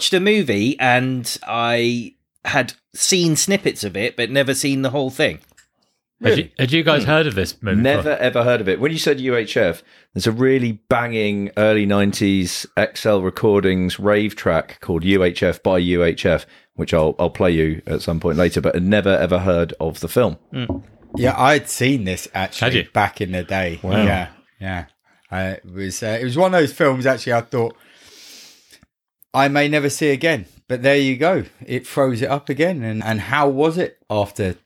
watched a movie and I had seen snippets of it, but never seen the whole thing. Had, you, had you guys heard of this movie? Never ever heard of it. When you said UHF, there's a really banging early 90s XL recordings rave track called UHF by UHF, which I'll, I'll play you at some point later, but had never ever heard of the film. Yeah, I'd seen this actually back in the day. Yeah, yeah. Uh, it was uh, it was one of those films. Actually, I thought I may never see again, but there you go. It throws it up again. And and how was it after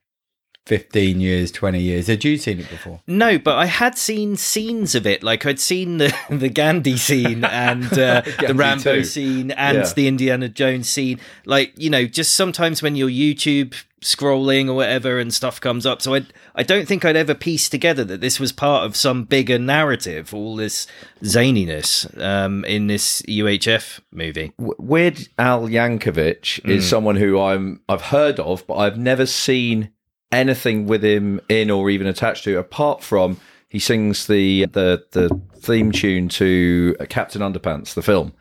fifteen years, twenty years? Had you seen it before? No, but I had seen scenes of it. Like I'd seen the the Gandhi scene and uh, the Rambo too. scene and Yeah. the Indiana Jones scene. Like you know, just sometimes when you're YouTube scrolling or whatever and stuff comes up. So I I don't think I'd ever piece together that this was part of some bigger narrative. All this zaniness um, in this UHF movie. Weird Al Yankovic is someone who I'm I've heard of, but I've never seen anything with him in or even attached to, apart from he sings the the the theme tune to Captain Underpants, the film,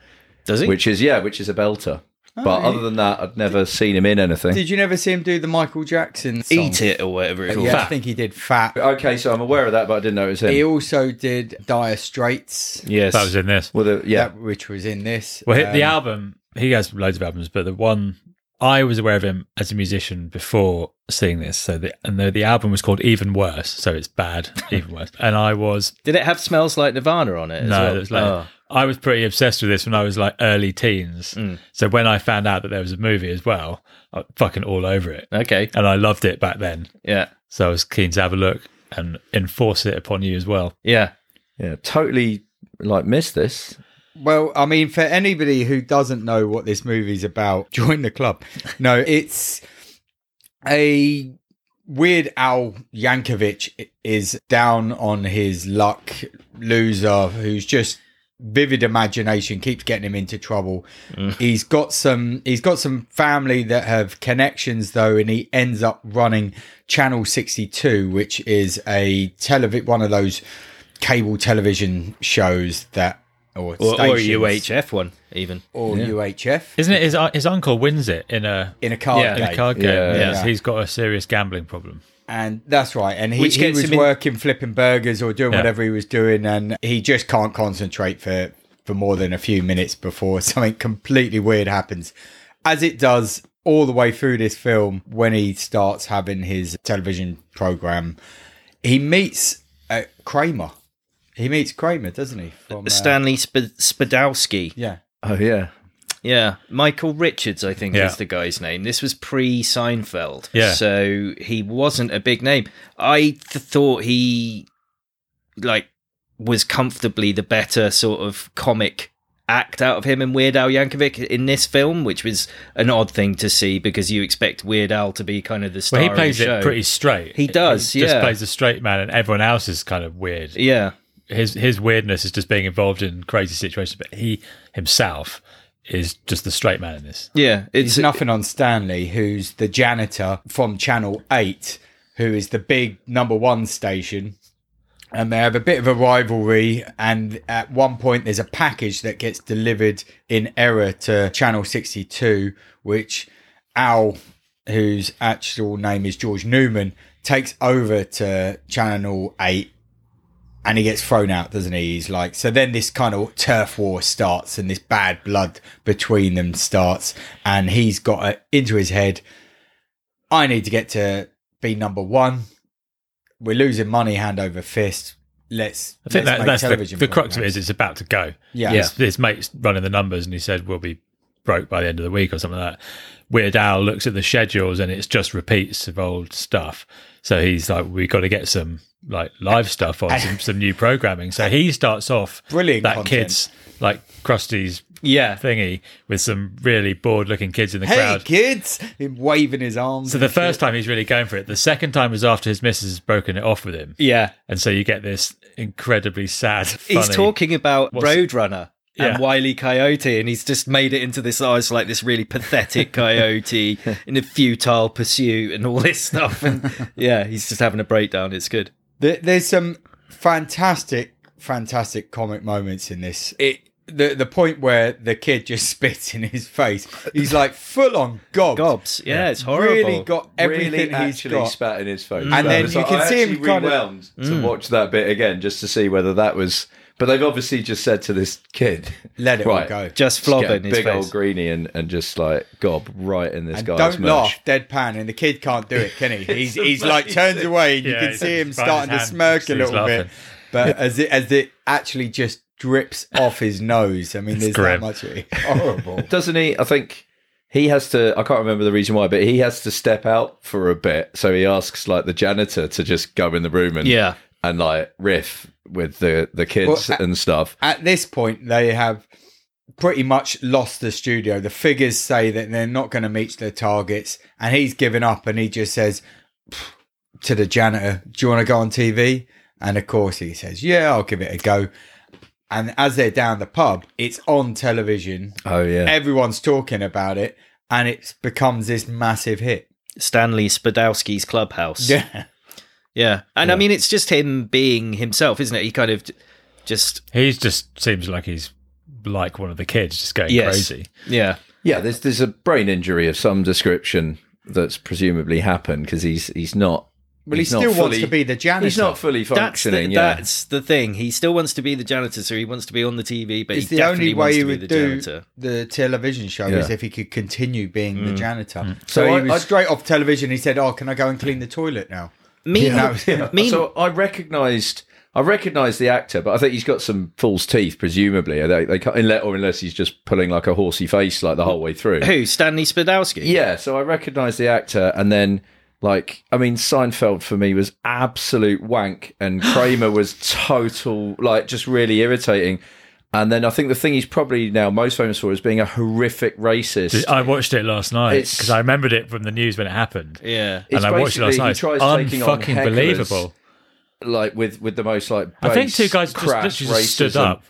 Does he? which is yeah, which is a belter. but yeah. other than that, I'd never seen him in anything. Did you never see him do the Michael Jackson song? Eat it or whatever it's called. Yeah, I think he did Fat. okay, so I'm aware of that, but I didn't know it was him. He also did Dire Straits, Yes. That was in this. Well, the, yeah, that- which was in this. Well, the Um, album, he has loads of albums, but the one I was aware of him as a musician before seeing this. So, the, and the, the album was called Even Worse. So it's bad, even worse. And I was, Did it have "Smells Like Nirvana" on it? as no, well? it was like, Oh. I was pretty obsessed with this when I was like early teens. Mm. So when I found out that there was a movie as well, I was fucking all over it. Okay. And I loved it back then. Yeah. So I was keen to have a look and enforce it upon you as well. Yeah. yeah, totally like missed this. Well, I mean, for anybody who doesn't know what this movie's about, join the club. No, it's a Weird Al Yankovic is down on his luck loser who's just vivid imagination keeps getting him into trouble. Mm. He's got some he's got some family that have connections though and he ends up running Channel 62 which is a televi- one of those cable television shows that or Or, or UHF one, even. or UHF Isn't it his, his uncle wins it in a, in a card Yeah. in a game. card game? Yeah. yes, Yeah. he's got a serious gambling problem. And that's right. And he, Which he gets was in- working flipping burgers or doing Yeah. whatever he was doing, and he just can't concentrate for for more than a few minutes before something completely weird happens, as it does all the way through this film when he starts having his television program. He meets uh, Kramer. He meets Kramer, doesn't he? From, uh, Stanley Sp- Spadowski. Yeah. Oh yeah, Yeah. Michael Richards, I think, Yeah. is the guy's name. This was pre Seinfeld. Yeah. So he wasn't a big name. I th- thought he, like, was comfortably the better sort of comic act out of him and Weird Al Yankovic in this film, which was an odd thing to see because you expect Weird Al to be kind of the star Well, he of plays the show. it pretty straight. He does, He just plays the straight man, and everyone else is kind of weird. Yeah. His his weirdness is just being involved in crazy situations, but he himself is just the straight man in this. Yeah. It's It's nothing on Stanley, who's the janitor from Channel 8, who is the big number one station. And they have a bit of a rivalry. And at one point, there's a package that gets delivered in error to Channel 62, which Al, whose actual name is George Newman, takes over to Channel 8 and he gets thrown out, doesn't he? He's like, so then this kind of turf war starts and this bad blood between them starts. And he's got it into his head, I need to get to be number one. We're losing money hand over fist. Let's, I think let's that, make that's the, television the crux of it is it's about to go. Yeah. His, his mate's running the numbers, and he said we'll be broke by the end of the week or something like that. Weird Al looks at the schedules, and it's just repeats of old stuff. So he's like, we've got to get some like live stuff on some, some new programming. So he starts off Brilliant that content. kids like Krusty's yeah. thingy with some really bored looking kids in the Hey, crowd. kids! Him waving his arms. So the first shit. time he's really going for it. The second time was after his missus has broken it off with him. Yeah. And so you get this incredibly sad. He's talking about Roadrunner Yeah. and Wiley Coyote, and he's just made it into this. Oh, it's like this really pathetic coyote in a futile pursuit and all this stuff. And yeah, he's just having a breakdown. It's good. There's some fantastic, fantastic comic moments in this. It the the point where the kid just spits in his face. He's like full on gobs. Gobs. Yeah, it's horrible. Really got everything really he's actually got. spat in his face. And then was you like- can I see him actually kind of- rewound to mm. watch that bit again just to see whether that was. But they've obviously just said to this kid, Let it all right, go. Just get a flobbing his big face. old greenie and, and just like gob right in this And guy's don't mush. laugh, deadpan, and the kid can't do it, can he? He's he's like turns away, and you can see him starting to his hand, smirk a he's little bit. But as it as it actually just drips off his nose, I mean, there's grim. that much it. Horrible. Doesn't he? I think he has to. I can't remember the reason why, but he has to step out for a bit. So he asks like the janitor to just go in the room and Yeah. And like riff with the the kids Well, uh, and stuff. At this point, they have pretty much lost the studio. The figures say that they're not going to meet their targets, and he's given up. And he just says to the janitor, "Do you want to go on TV?" And of course, he says, "Yeah, I'll give it a go." And as they're down the pub, it's on television. Oh yeah, Everyone's talking about it, and it becomes this massive hit. Stanley Spadowski's clubhouse. Yeah, Yeah. And I mean, it's just him being himself, isn't it? He kind of just, He just seems like he's like one of the kids, just going Yes. crazy. yeah. yeah. There's there's a brain injury of some description that's presumably happened because he's he's not. well, he he's not still wants to be the janitor. He's not fully That's the, functioning. yeah, that's the thing. He still wants to be the janitor, so he wants to be on the TV, but It's he the definitely only way wants he would the do janitor. the television show Yeah. is if he could continue being the mm. janitor. Mm. So, So he I- was I- straight off television. He said, "Oh, can I go and clean the toilet now?" Me, Yeah. Yeah. me, so I recognised. I recognised the actor, but I think he's got some false teeth, presumably. They, they can't, unless, or unless he's just pulling like a horsey face like the whole way through. who? Stanley Spadowski? Yeah, so I recognised the actor, and then like I mean, Seinfeld for me was absolute wank, and Kramer was total like just really irritating. And then I think the thing he's probably now most famous for is being a horrific racist. I watched it last night because I remembered it from the news when it happened. Yeah. It's and I watched it last basically- he night. tries taking on Unfucking hecklers. believable. like with with the most like I think two guys just literally just stood racism. up,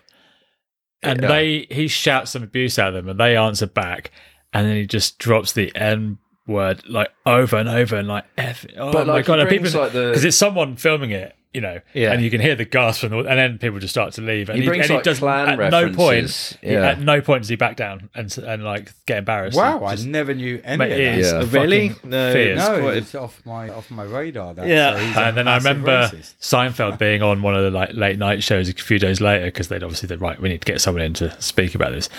and Yeah. they he shouts some abuse at them, and they answer back, and then he just drops the N word like over and over, and like F. Oh But, my like, god! he And people brings, like, the- because it's someone filming it, you know, Yeah. and you can hear the gasp from the, and then people just start to leave, and He brings, and like, does Klan at no point, references. he- Yeah. at no point does he back down and and like get embarrassed. Wow, He I never knew any Mate, of it that. is Yeah. Really? No, fierce. No, it's off my off my radar. That, Yeah. so And then I remember racist. Seinfeld being on one of the like late night shows a few days later because they'd obviously said, right, we need to get someone in to speak about this.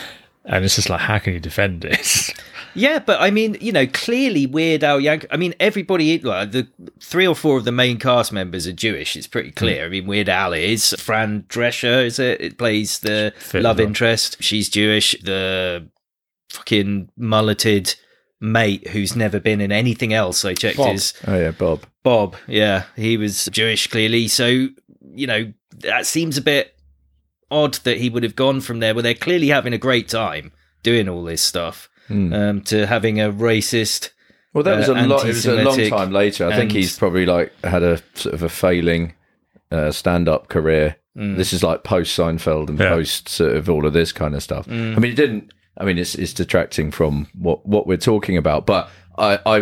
And it's just like, how can you defend this? Yeah, but I mean, you know, clearly Weird Al Yankovic. I mean, everybody, like, the three or four of the main cast members are Jewish. It's pretty hmm. clear. I mean, Weird Al is. Fran Drescher is it? It plays the Fit love well. interest. She's Jewish. The fucking mulleted mate who's never been in anything else. I checked Bob. his Oh yeah, Bob. Bob. Yeah, he was Jewish clearly. So you know that seems a bit odd that he would have gone from there, where they're clearly having a great time doing all this stuff, um, to having a racist. Well, that was uh, a lot. It was a long time later. I think he's probably like had a sort of a failing uh, stand-up career. Mm. This is like post Seinfeld and Yeah. post sort of all of this kind of stuff. Mm. I mean, it didn't. I mean, it's it's detracting from what what we're talking about. But I, I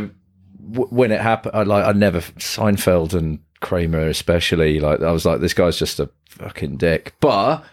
w- when it happened, I like I never Seinfeld and Kramer especially. Like I was like, this guy's just a fucking dick. But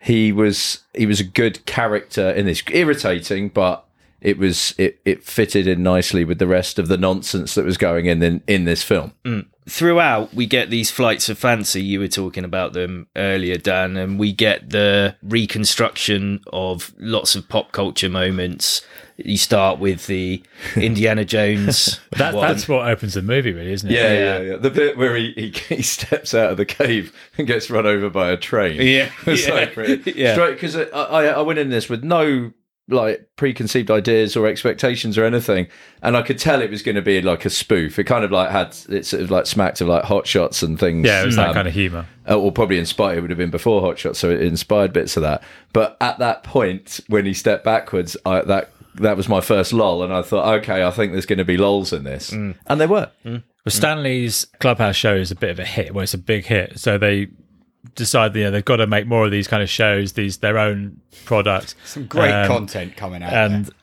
he was he was a good character in this, irritating, but it was it it fitted in nicely with the rest of the nonsense that was going in in, in this film. Mm. Throughout, we get these flights of fancy. You were talking about them earlier, Dan, and we get the reconstruction of lots of pop culture moments. You start with the Indiana Jones. that, that's what opens the movie, really, isn't it? Yeah, yeah, yeah. The bit where he, he, he steps out of the cave and gets run over by a train. Yeah, yeah, like pretty, yeah. straight because I, I I went in this with no like preconceived ideas or expectations or anything, and I could tell it was going to be like a spoof. It kind of like had it sort of like smacked of like hot shots and things. Yeah, it was that um, kind of humour. uh, or probably inspired. It would have been before Hot Shot, so it inspired bits of that. But at that point, when he stepped backwards, I, that that was my first lull, and I thought, okay, I think there's going to be lulls in this, Mm. and there were. Well, Stanley's Clubhouse show is a bit of a hit. Well, it's a big hit, so they decide, you know, they've got to make more of these kind of shows, these their own product. Some great Um, content coming out. and there.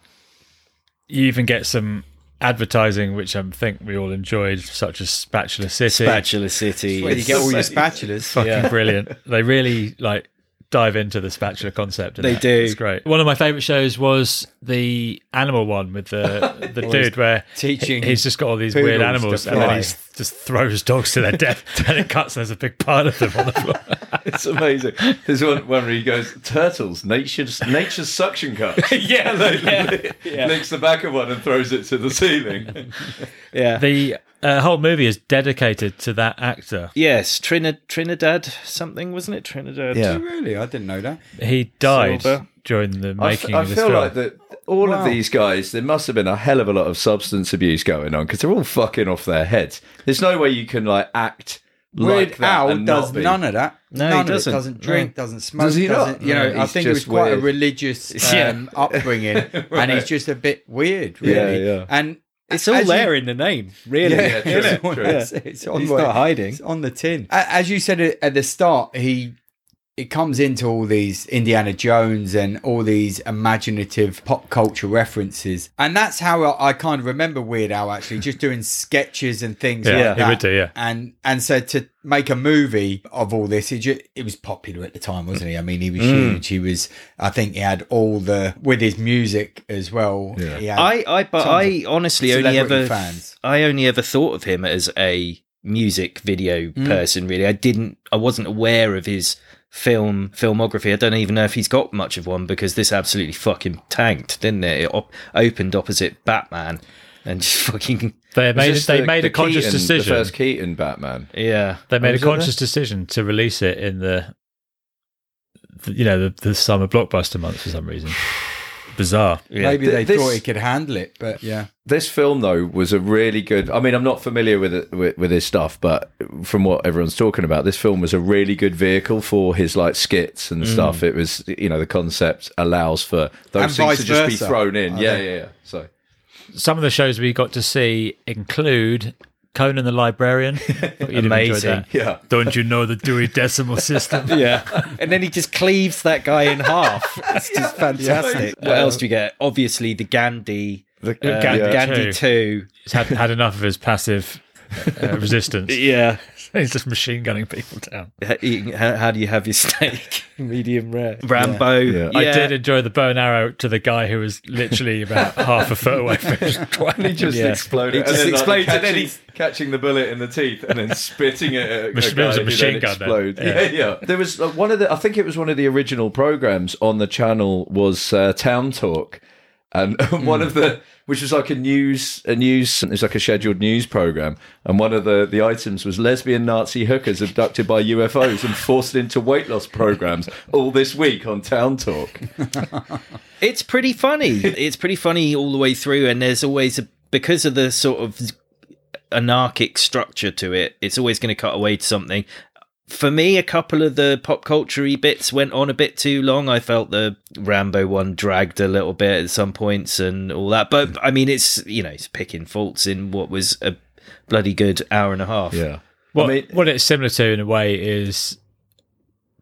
you even get some advertising, which I think we all enjoyed, such as Spatula City. Spatula City. where you get all your spatulas. fucking brilliant. They really like dive into the spatula concept. They it. do. It's great. One of my favourite shows was the animal one with the the dude where teaching he's just got all these weird animals and then he just throws dogs to their death and it cuts and there's a big pile of them on the floor. It's amazing. There's one, one where he goes, "Turtles, nature's nature's suction cup." yeah, yeah, Licks the back of one and throws it to the ceiling. yeah. The uh, whole movie is dedicated to that actor. yes, Trinidad, Trinidad, something wasn't it? Trinidad. Yeah. really, I didn't know that. He died Silva. during the I, f- making I of this feel film. like that all Wow. of these guys, there must have been a hell of a lot of substance abuse going on because they're all fucking off their heads. There's no way you can like act Weird like that Al and does not be. none of that. No, None he of doesn't. It. Doesn't drink, No. doesn't smoke. Does he not? doesn't- You know, No, I he's think it was just quite weird. a religious Yeah. um, upbringing, and he's just a bit weird, really. Yeah, yeah. And It's all as you- there in the name, really. Yeah, true, it's, true. it's, it's on He's not hiding. It's on the tin. As you said at the start, he it comes into all these Indiana Jones and all these imaginative pop culture references, and that's how I, I kind of remember Weird Al actually just doing sketches and things. Yeah, like he that. would do, yeah. And and so to make a movie of all this, it, ju- it was popular at the time, wasn't he? I mean, he was Mm. huge. He was. I think he had all the with his music as well. Yeah. I, I, but I honestly only ever, fans. I only ever thought of him as a music video person. Really, I didn't, I wasn't aware of his film filmography. I don't even know if he's got much of one because this absolutely fucking tanked, didn't it? It op- opened opposite Batman and just fucking They made they the- made the a conscious Keaton- decision. The first Keaton Batman. yeah. They made a conscious decision to release it in the, the- you know, the, the summer blockbuster month for some reason. Bizarre. Yeah. Maybe they this- thought he could handle it, but yeah. This film, though, was a really good. I mean, I'm not familiar with it, with, with his stuff, but from what everyone's talking about, this film was a really good vehicle for his like skits and mm. stuff. It was, you know, the concept allows for those And things to just be thrown in. Yeah, yeah, yeah. So Some of the shows we got to see include Conan the Librarian. You'd have Amazing. that. yeah, Don't you know the Dewey Decimal System? Yeah, and then he just cleaves that guy in half. It's just fantastic. What else do you get? Obviously, the Gandhi, the, uh, Gandhi Gandhi two. two. He's had, had enough of his passive uh, resistance. Yeah, He's just machine gunning people down. Eating- how, how do you have your steak? Medium rare. Rambo. Yeah. I did enjoy the bow and arrow to the guy who was literally about half a foot away from him. he just Yeah. exploded. He just and then, like, explodes and then catching, he's- catching the bullet in the teeth and then spitting it at a, Mach- a it guy was a machine gun then. Yeah. Yeah. yeah, There was uh, one of the. I think it was one of the original programs on the channel was uh, Town Talk, and one hmm. of the which was like a news a news it was like a scheduled news program, and one of the the items was lesbian Nazi hookers abducted by UFOs and forced into weight loss programs all this week on Town Talk. It's pretty funny. It's pretty funny all the way through, and there's always a because of the sort of anarchic structure to it. It's always going to cut away to something. For me, a couple of the pop culture bits went on a bit too long. I felt the Rambo one dragged a little bit at some points and all that. But I mean, it's you know, it's picking faults in what was a bloody good hour and a half. Yeah. What, I mean- what it's similar to in a way is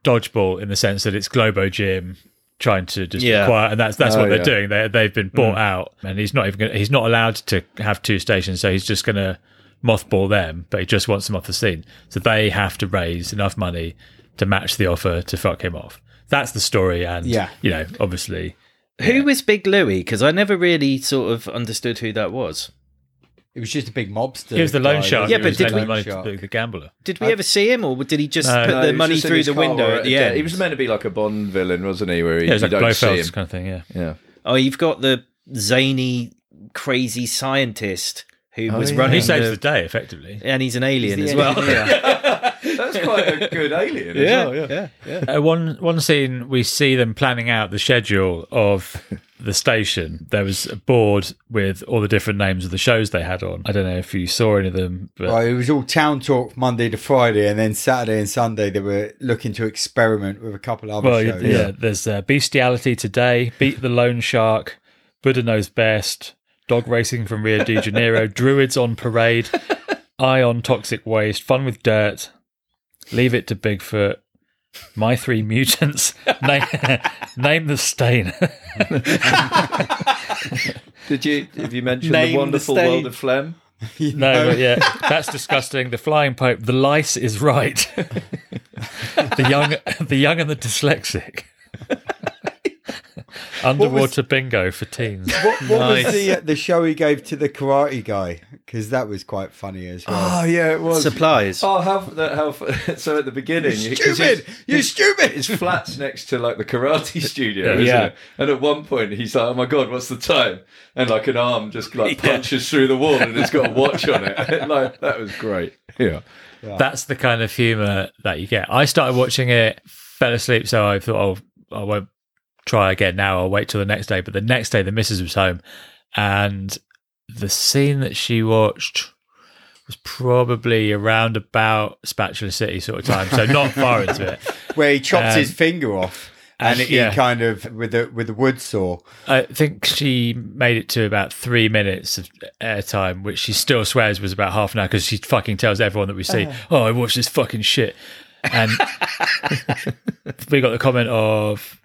dodgeball in the sense that it's Globo Gym trying to just Yeah. be quiet, and that's that's Oh, what they're yeah. doing. They they've been bought mm. out, and he's not even gonna, he's not allowed to have two stations, so he's just going to mothball them, but he just wants them off the scene. So they have to raise enough money to match the offer to fuck him off. That's the story, and Yeah. you know, obviously, Who was Big Louie? Because I never really sort of understood who that was. It was just a big mobster. he was the loan shark. Yeah, but did we- money Shark. to the, the gambler. Did we uh, ever see him, or did he just No, put no, the he money through the window or at the end? He was meant to be like a Bond villain, wasn't he? Where he, Yeah, it was you like don't see him. Kind of thing. Yeah. Yeah. Oh, you've got the zany, crazy scientist who was yeah. running He saves the, the day effectively. and he's an alien He's as well. engineer. That's quite a good alien. as yeah, well, yeah. yeah, yeah. Uh, one one scene we see them planning out the schedule of the station. There was a board with all the different names of the shows they had on. I don't know if you saw any of them, but Well, it was all town talk Monday to Friday, and then Saturday and Sunday they were looking to experiment with a couple of other well, shows. yeah, there's uh, bestiality today, beat the loan shark, Buddha knows best, dog racing from Rio de Janeiro, druids on parade, eye on toxic waste, fun with dirt, leave it to Bigfoot. My three mutants. Name, name the stain. Did you have you mentioned Name the the wonderful state. world of phlegm? No, but yeah, that's disgusting. The flying pope. The lice is right. the young, the young and the dyslexic. Underwater bingo for teens. What, what Nice. was the uh, the show he gave to the karate guy? Because that was quite funny as well. Oh yeah, it was Supplies. Oh, how how so at the beginning, you 'cause stupid! his- You his- stupid! His flat's next to like the karate studio, Yeah. isn't Yeah. it? And at one point, he's like, "Oh my god, what's the time?" And like an arm just like punches through the wall, and it's got a watch on it. like that was great. Yeah. That's the kind of humor that you get. I started watching it, fell asleep, so I thought, oh, I won't try again now. I'll wait till the next day. But the next day, the missus was home, and the scene that she watched was probably around about Spatula City sort of time, so not far into it. Where he chops Um, his finger off. And and- he kind of with the with the wood saw. I think she made it to about three minutes of airtime, which she still swears was about half an hour because she fucking tells everyone that we see, "Oh, I watched this fucking shit," and we got the comment of,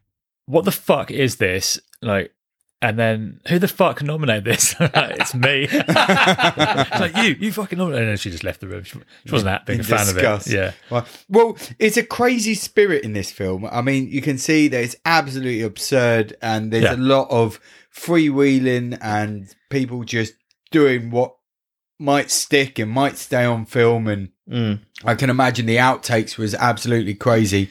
"What the fuck is this?" Like, and then who the fuck nominated this? it's me. It's like you, you fucking nominated. And she just left the room. She, she wasn't that big In a fan disgust. of it. Yeah. Well, well, it's a crazy spirit in this film. I mean, you can see that it's absolutely absurd, and there's Yeah. a lot of freewheeling and people just doing what might stick and might stay on film. And Mm. I can imagine the outtakes was absolutely crazy.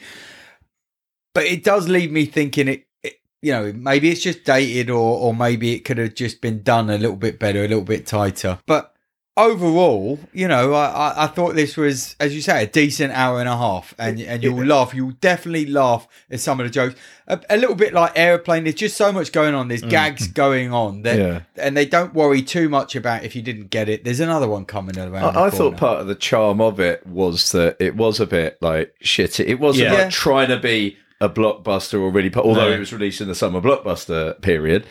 But it does leave me thinking it. it you know, maybe it's just dated, or or maybe it could have just been done a little bit better, a little bit tighter. But overall, you know, I, I, I thought this was, as you say, a decent hour and a half, and and you'll laugh. You'll definitely laugh at some of the jokes. A, a little bit like Airplane. There's just so much going on. There's mm. gags going on that, Yeah. and they don't worry too much about if you didn't get it. There's another one coming around. I, I thought part of the charm of it was that it was a bit like shitty. It wasn't Yeah. like trying to be a blockbuster or really, although No. it was released in the summer blockbuster period.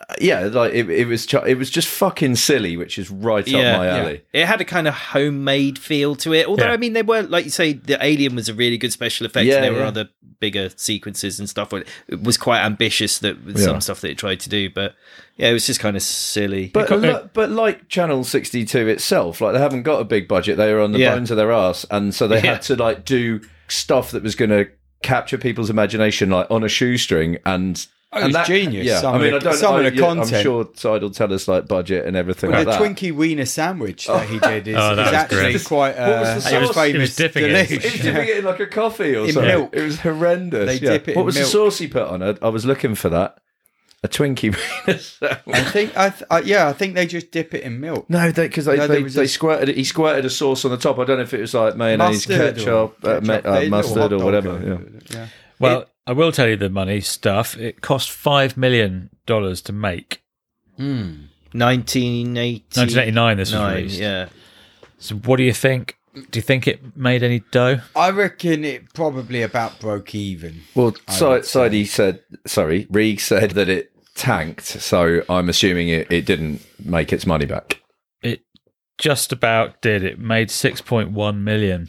Uh, yeah, like it, it was. ch- It was just fucking silly, which is right up my alley. It had a kind of homemade feel to it. Although, Yeah. I mean, they were, like you say, the alien was a really good special effect. Yeah, and there were other bigger sequences and stuff. It was quite ambitious that with Yeah. some stuff that it tried to do. But yeah, it was just kind of silly. But got- li- but like Channel sixty two itself, like they haven't got a big budget. They are on the Yeah. bones of their ass, and so they Yeah. had to like do stuff that was going to capture people's imagination, like on a shoestring, and. Oh, it and was genius. Yeah, Some I of mean, the- I don't. some of I, the yeah, I'm content. sure Side will tell us like budget and everything Well, like the that. Twinkie Wiener sandwich that he did is, Oh, that is actually great. quite uh, What was the a sauce? famous He was dipping it. He was dipping it in like a coffee or In something. milk. It was horrendous. They yeah. dip it what in was milk. the sauce he put on it? I was looking for that. A Twinkie. I think, I th- uh, yeah, I think they just dip it in milk. no, because they, No, they, there was they a- squirted. He squirted a sauce on the top. I don't know if it was like mayonnaise, Mustard ketchup, or uh, ketchup, uh, they- mustard, or whatever. or- Yeah. yeah. Well, I will tell you the money stuff. It cost $5 million to make. Hmm. 1980. 1989 this was released. yeah. So what do you think? Do you think it made any dough? I reckon it probably about broke even. Well, I Side would. Sidey said, sorry, Reeg said that it tanked. So I'm assuming it, it didn't make its money back. It just about did. It made 6.1 million.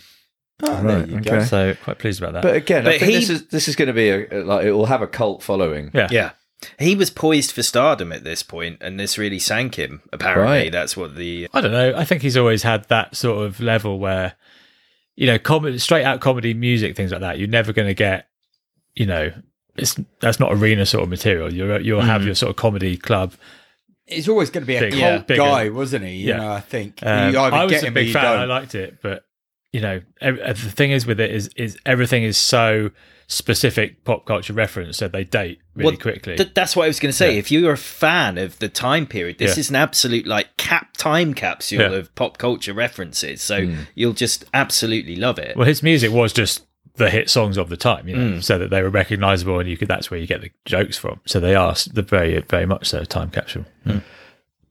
Oh, Right, there you go. So quite pleased about that. But again, I think he- this is this is going to be a like it will have a cult following. yeah. Yeah. He was poised for stardom at this point, and this really sank him. Apparently, Right. that's what the I don't know. I think he's always had that sort of level where, you know, comedy, straight out comedy, music, things like that. You're never going to get, you know, it's that's not arena sort of material. You're you'll have your sort of comedy club. It's always going to be a Big- cult yeah, guy, wasn't he? You Yeah. know, I think Um, you I was get a him or big fan. don't. I liked it, but you know, uh, the thing is with it is is everything is so specific pop culture reference that they date really Well, quickly. Th- that's what I was going to say. Yeah. If you're a fan of the time period, this Yeah. is an absolute like cap time capsule Yeah. of pop culture references. So you'll just absolutely love it. well, his music was just the hit songs of the time, you know, Mm. so that they were recognizable, and you could that's where you get the jokes from. So they are the very very much so time capsule. Yeah.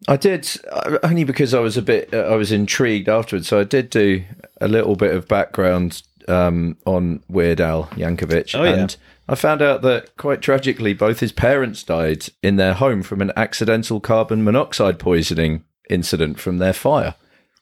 I did uh, only because I was a bit uh, I was intrigued afterwards. So I did do a little bit of background um, on Weird Al Yankovic, Oh, yeah. and I found out that quite tragically both his parents died in their home from an accidental carbon monoxide poisoning incident from their fire.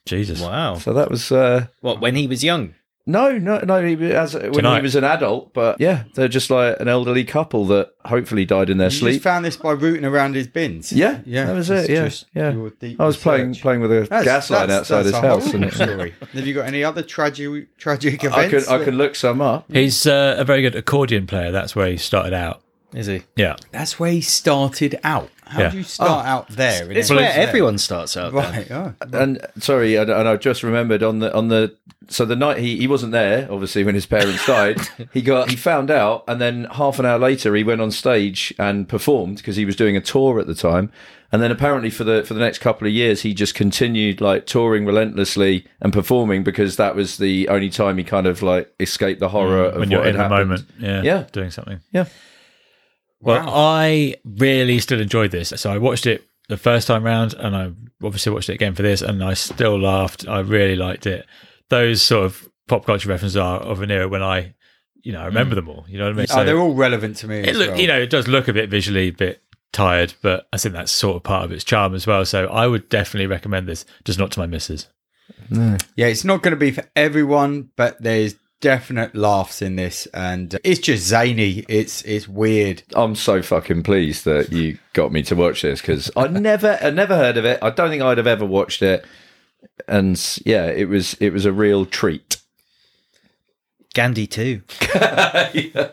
Jesus, Wow. So that was uh, What when he was young? No, no, no. He, as when Tonight. he was an adult, but yeah, they're just like an elderly couple that hopefully died in their You sleep. just found this by rooting around his bins. Yeah, yeah, that was it's it. Yeah, just yeah. your deep I was playing research. playing with a That's- gas line that's- outside his that's a house, horrible and story. Have you got any other tragic tragic events? I events? could I can look some up. He's uh, a very good accordion player. That's where he started out. Is he? Yeah. That's where he started out. How Yeah. do you start oh. out there? and It's then- where everyone starts out. then. Right. Oh. And sorry, and and I just remembered on the on the so the night he, he wasn't there, obviously when his parents died. he got he found out, and then half an hour later he went on stage and performed because he was doing a tour at the time. And then apparently for the for the next couple of years he just continued like touring relentlessly and performing because that was the only time he kind of like escaped the horror mm, of when what you're had in the happened. moment. Yeah. Yeah. Doing something. Yeah. Well, I really still enjoyed this. So I watched it the first time round and I obviously watched it again for this and I still laughed. I really liked it. Those sort of pop culture references are of an era when I, you know, I remember mm. them all. You know what I mean? oh, they're all relevant to me. it look, well. you know, it does look a bit visually a bit tired, but I think that's sort of part of its charm as well. So I would definitely recommend this, just not to my missus. Yeah, it's not going to be for everyone, but there's definite laughs in this and uh, it's just zany. It's it's weird. I'm so fucking pleased that you got me to watch this because i never i never heard of it. I don't think i'd have ever watched it. And yeah it was it was a real treat. Gandhi too. Yeah.